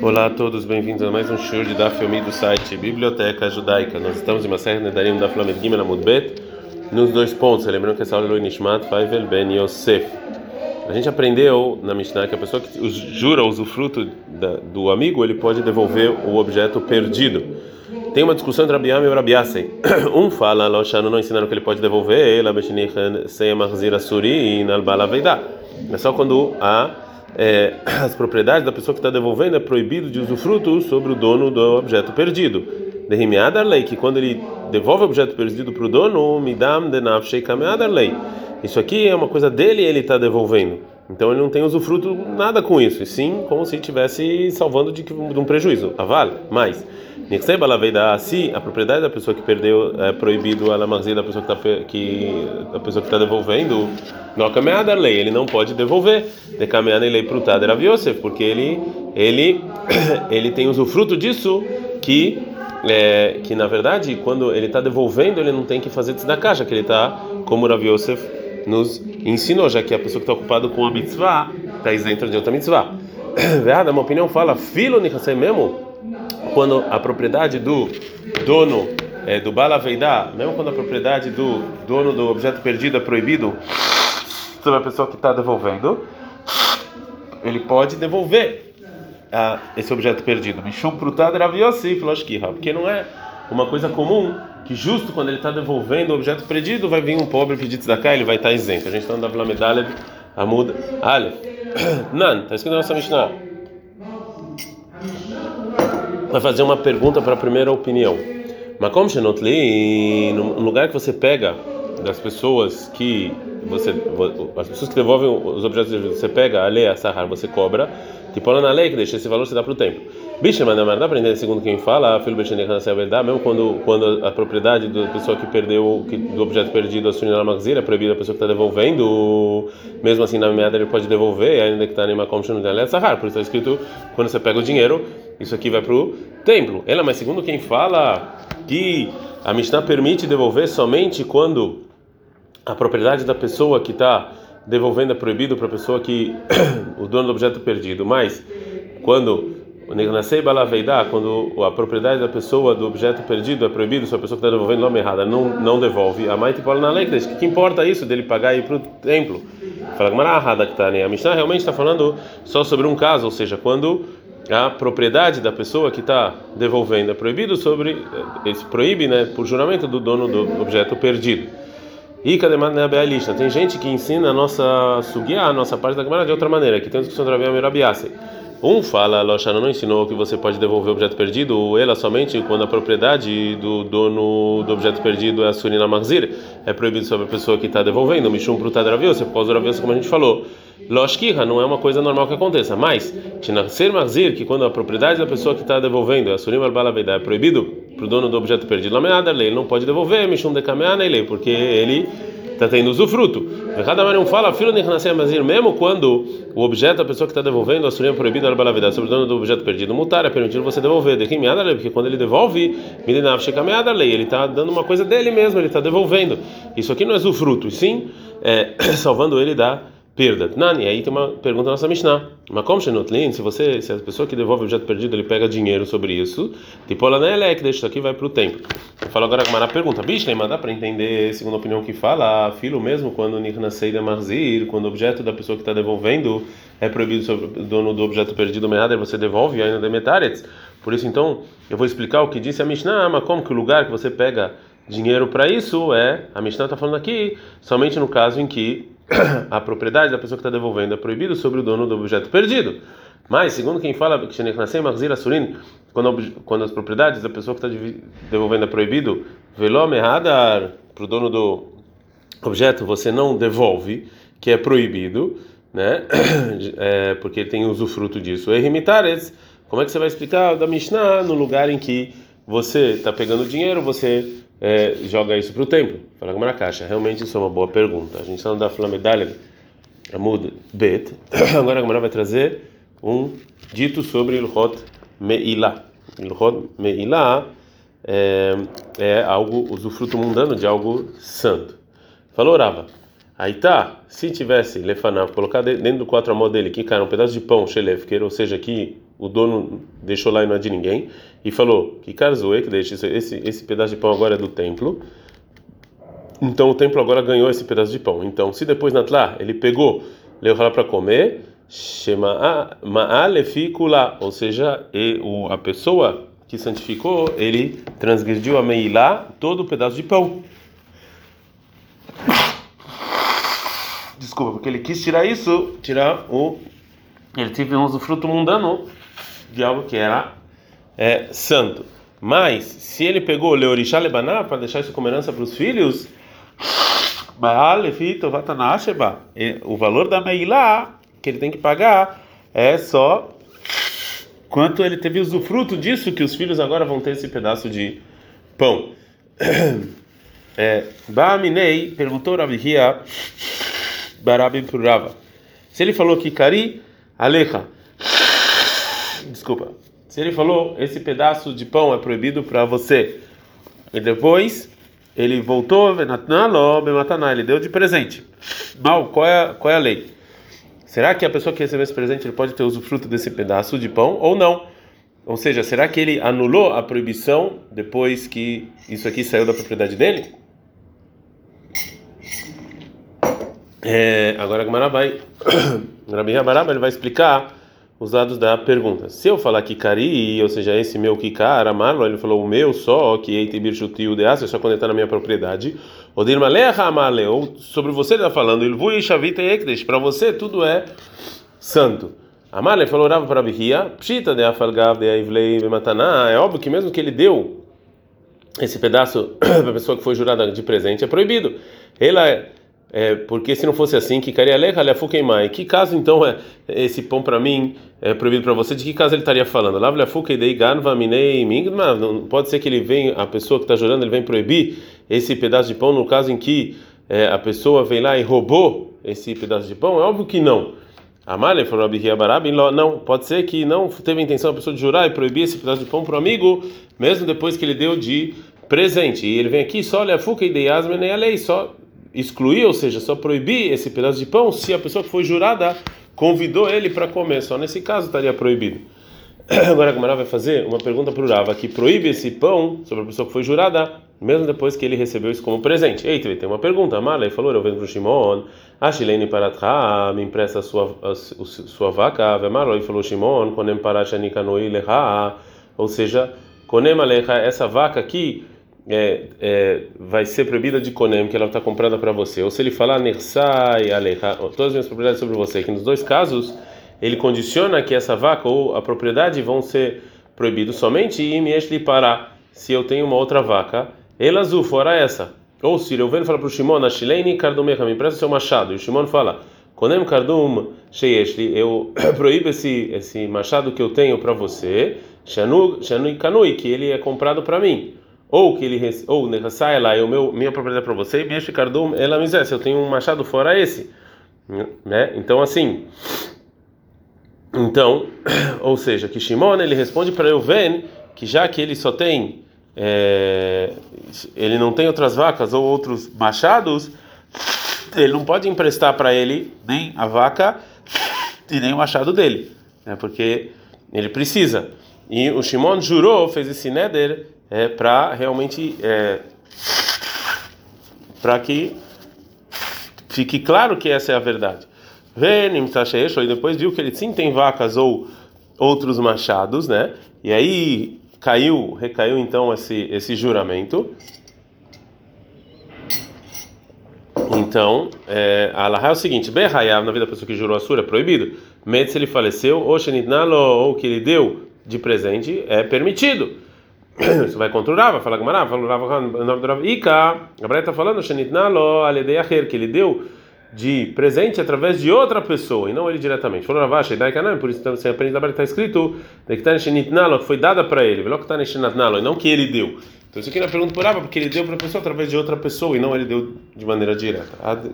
Olá a todos, bem-vindos a mais um show de Daf Yomi do site Biblioteca Judaica. Nós estamos em uma série Nedarim da Flamed Gimel Amud Bet, nos dois pontos. Lembrando que essa aula é Nishmat Faivel Ben Yosef. A gente aprendeu na Mishnah que a pessoa que jura usufruto da, do amigo, ele pode devolver o objeto perdido. Tem uma discussão entre Rabiam e Rabiasen. Um fala, Loshano não ensinaram que ele pode devolver, Seya Marzira Suri e Nalbala Veidá. É só quando a é, as propriedades da pessoa que está devolvendo é proibido de usufruto sobre o dono do objeto perdido. Derrimiada lei que quando ele devolve o objeto perdido para o dono, midam denav sheikameada lei. Isso aqui é uma coisa dele ele está devolvendo. Então ele não tem usufruto nada com isso, e sim como se estivesse salvando de, de um prejuízo. Aval, mais. Se a propriedade da pessoa que perdeu é proibido a lamazia da pessoa que está que a pessoa que está devolvendo, não caminhada lei, ele não pode devolver. De lei para o porque ele ele ele tem usufruto disso que é, que na verdade quando ele está devolvendo ele não tem que fazer da caixa que ele está como Rav Yosef nos ensinou, já que a pessoa que está ocupada com a mitzvah está isenta de outra mitzvah. Verdade, uma opinião fala, filo nichasei mesmo, quando a propriedade do dono é, do balaveidá, mesmo quando a propriedade do dono do objeto perdido é proibido sobre a pessoa que está devolvendo, ele pode devolver a, esse objeto perdido. Mishum prutad raviosi porque não é uma coisa comum que justo quando ele está devolvendo o objeto perdido vai vir um pobre pedir da cá ele vai estar tá isento. A gente está na medalha Amud Aleph. Nan, está escrito na nossa Mishnah vai fazer uma pergunta para a primeira opinião. Mas como Shenotli, no lugar que você pega das pessoas que você as pessoas que devolvem os objetos você pega a lei a sahar você cobra tipo na lei que deixa esse valor você dá para o templo bicho mas não dá aprender segundo quem fala filho bechenicha na verdade mesmo quando quando a propriedade da pessoa que perdeu que, do objeto perdido a sunina magzira é proibida a pessoa que está devolvendo mesmo assim na meada ele pode devolver ainda que está em na lei a sahar por isso está escrito quando você pega o dinheiro isso aqui vai para o templo. Ela mas segundo quem fala que a Mishnah permite devolver somente quando a propriedade da pessoa que está devolvendo é proibido para a pessoa que o dono do objeto perdido, mas quando o quando a propriedade da pessoa do objeto perdido é proibido, se a pessoa que está devolvendo nome errada não não devolve, a mãe tipo na lei que que importa isso dele pagar e ir para o templo? Fala que está A Mishnah realmente está falando só sobre um caso, ou seja, quando a propriedade da pessoa que está devolvendo é proibido sobre eh, esse proíbe, né, por juramento do dono do objeto perdido. E lista. Tem gente que ensina a nossa sugia, a nossa parte da Gemara de outra maneira. Que tem discussão entre Rabiam e Rabiase. Um fala, Loshana não ensinou que você pode devolver o objeto perdido, ou ela somente quando a propriedade do dono do objeto perdido é a Surina Marzir. É proibido sobre a pessoa que está devolvendo. Mishum Prutadraviose, por causa do como a gente falou. Loshkiha não é uma coisa normal que aconteça, mas Tinasser Marzir, que quando a propriedade da pessoa que está devolvendo, a Surim Albalaveda, é proibido para o dono do objeto perdido, Lameada, ele não pode devolver, Mishum Dekameana, ele, porque ele está tendo usufruto. Cada um fala, filho de Mazir, mesmo quando o objeto, a pessoa que está devolvendo, a Surim proibido Albalaveda, sobre o dono do objeto perdido, mutar, é permitido você devolver, Dekameada, porque quando ele devolve, Midinav Shekameada, ele está dando uma coisa dele mesmo, ele está devolvendo. Isso aqui não é usufruto, sim, é, salvando ele da perda. Nani, aí tem uma pergunta nossa Mishnah. Como Shenotlin, se você, se a pessoa que devolve o objeto perdido, ele pega dinheiro sobre isso, tipo lá na que deixa isso aqui vai para o templo. Fala agora com a pergunta, Bishley, mas dá para entender, segundo a opinião que fala, filho mesmo, quando Nirnasei Marzir, quando o objeto da pessoa que está devolvendo é proibido sobre o dono do objeto perdido, Mehader, você devolve ainda Demetaretz. Por isso, então, eu vou explicar o que disse a Mishnah, como que o lugar que você pega dinheiro para isso é, a Mishnah está falando aqui, somente no caso em que a propriedade da pessoa que está devolvendo é proibido sobre o dono do objeto perdido. Mas, segundo quem fala quando, quando as propriedades da pessoa que está devolvendo é proibido, velome radar para o dono do objeto você não devolve, que é proibido, né? É, porque ele tem usufruto disso. Como é que você vai explicar da Mishnah no lugar em que você está pegando dinheiro, você é, joga isso para o templo? Fala como na caixa. Realmente isso é uma boa pergunta. A gente está da Flamedalha Amud Bet. Agora a Gemara vai trazer um dito sobre Ilhot Meilá. Ilhot Meilá é, é algo, usufruto mundano de algo santo. Falou Rava. Aí tá, se tivesse lefanav, colocar dentro do quatro amor dele, que cara, um pedaço de pão, shelefker, ou seja, que o dono deixou lá e não é de ninguém, e falou que Karzoe, que deixa esse, esse pedaço de pão agora é do templo. Então o templo agora ganhou esse pedaço de pão. Então, se depois Natlá ele pegou, levou lá para comer, ma'alefikula, ou seja, a pessoa que santificou, ele transgrediu a meilá, todo o pedaço de pão. Desculpa, porque ele quis tirar isso, tirar o. Ele teve um fruto mundano de algo que era é, santo. Mas, se ele pegou Leorixá Lebaná para deixar isso como herança para os filhos, o valor da Meilá que ele tem que pagar é só quanto ele teve usufruto disso que os filhos agora vão ter esse pedaço de pão. É, Baaminei perguntou Rabihia Barabi Purava. Se ele falou que Kari Alecha, desculpa, se ele falou esse pedaço de pão é proibido para você, e depois ele voltou, ele deu de presente. Mal, qual é, qual é a lei? Será que a pessoa que recebeu esse presente ele pode ter usufruto desse pedaço de pão ou não? Ou seja, será que ele anulou a proibição depois que isso aqui saiu da propriedade dele? É, agora a Gamara vai, Rabi Rabaraba, ele vai explicar os dados da pergunta. Se eu falar cari, ou seja, esse meu kikar, amarlo, ele falou o meu só, que eite birchutiu de é só quando está na minha propriedade. O dirmaleha amale, ou sobre você ele está falando, ele vui shavita ekdesh, para você tudo é santo. Amale falou rava para Bihia, pshita de afalgav de aivlei mataná, é óbvio que mesmo que ele deu esse pedaço para a pessoa que foi jurada de presente, é proibido. Ela é é, porque se não fosse assim, que. Que caso então é esse pão para mim é proibido para você? De que caso ele estaria falando? Não pode ser que ele vem, a pessoa que está jurando, ele vem proibir esse pedaço de pão no caso em que é, a pessoa vem lá e roubou esse pedaço de pão? É óbvio que não. Amalha falou não, pode ser que não teve a intenção a pessoa de jurar e proibir esse pedaço de pão para o amigo, mesmo depois que ele deu de presente. E ele vem aqui só olha fuca e a lei, só excluir, ou seja, só proibir esse pedaço de pão se a pessoa que foi jurada convidou ele para comer. Só nesse caso estaria proibido. Agora a Gamara vai fazer uma pergunta para o Rava que proíbe esse pão sobre a pessoa que foi jurada, mesmo depois que ele recebeu isso como presente. Eita, tem uma pergunta. Amala falou: Eu venho para o Shimon, Ashilene Paratha, me empresta a sua, a, sua vaca. Vemaroi falou: Shimon, Konem Parashanikanoi Leha, ou seja, Konem essa vaca aqui é, é, vai ser proibida de Konem, que ela está comprada para você. Ou se ele falar Nersai Aleha, todas as minhas propriedades sobre você, que nos dois casos ele condiciona que essa vaca ou a propriedade vão ser proibidos somente e me parar se eu tenho uma outra vaca. Ela azul, fora essa. Ou se eu venho falar para o Shimon, Ashileni Kardumecha, me empresta seu machado. E o Shimon fala, Konem Kardum Sheyeshli, eu proíbo esse, esse machado que eu tenho para você, Shanu Kanui, que ele é comprado para mim ou que ele ou sai lá eu meu minha propriedade para você e minha shikardum ela me diz eu tenho um machado fora esse. Né? Então assim então ou seja que Shimon ele responde para Euven que já que ele só tem é, ele não tem outras vacas ou outros machados ele não pode emprestar para ele nem a vaca e nem o machado dele né? Porque ele precisa. E o Shimon jurou fez esse neder é, para realmente é, para que fique claro que essa é a verdade. Venim e depois viu que ele sim tem vacas ou outros machados, né? E aí caiu, recaiu então esse esse juramento. Então, é, a Allah é o seguinte: Behayav, na vida da pessoa que jurou a sura, é proibido. Se ele faleceu, ou Shenitnalo, ou que ele deu de presente, é permitido. Isso vai contra o Rava, fala Gamara, o Rava, o nome do Rava. Ika, Gabriel está falando, Shenitnalo, Aledei Acher, que ele deu de presente através de outra pessoa, e não ele diretamente. Falou Rava, Shedai Kanam, por isso você aprende da está escrito, Nektan Shenitnalo, que foi dada para ele, Veloktan Shenitnalo, e não que ele deu. Então isso aqui não é pergunta por Rava, porque ele deu para a pessoa através de outra pessoa, e não ele deu de maneira direta. Ad,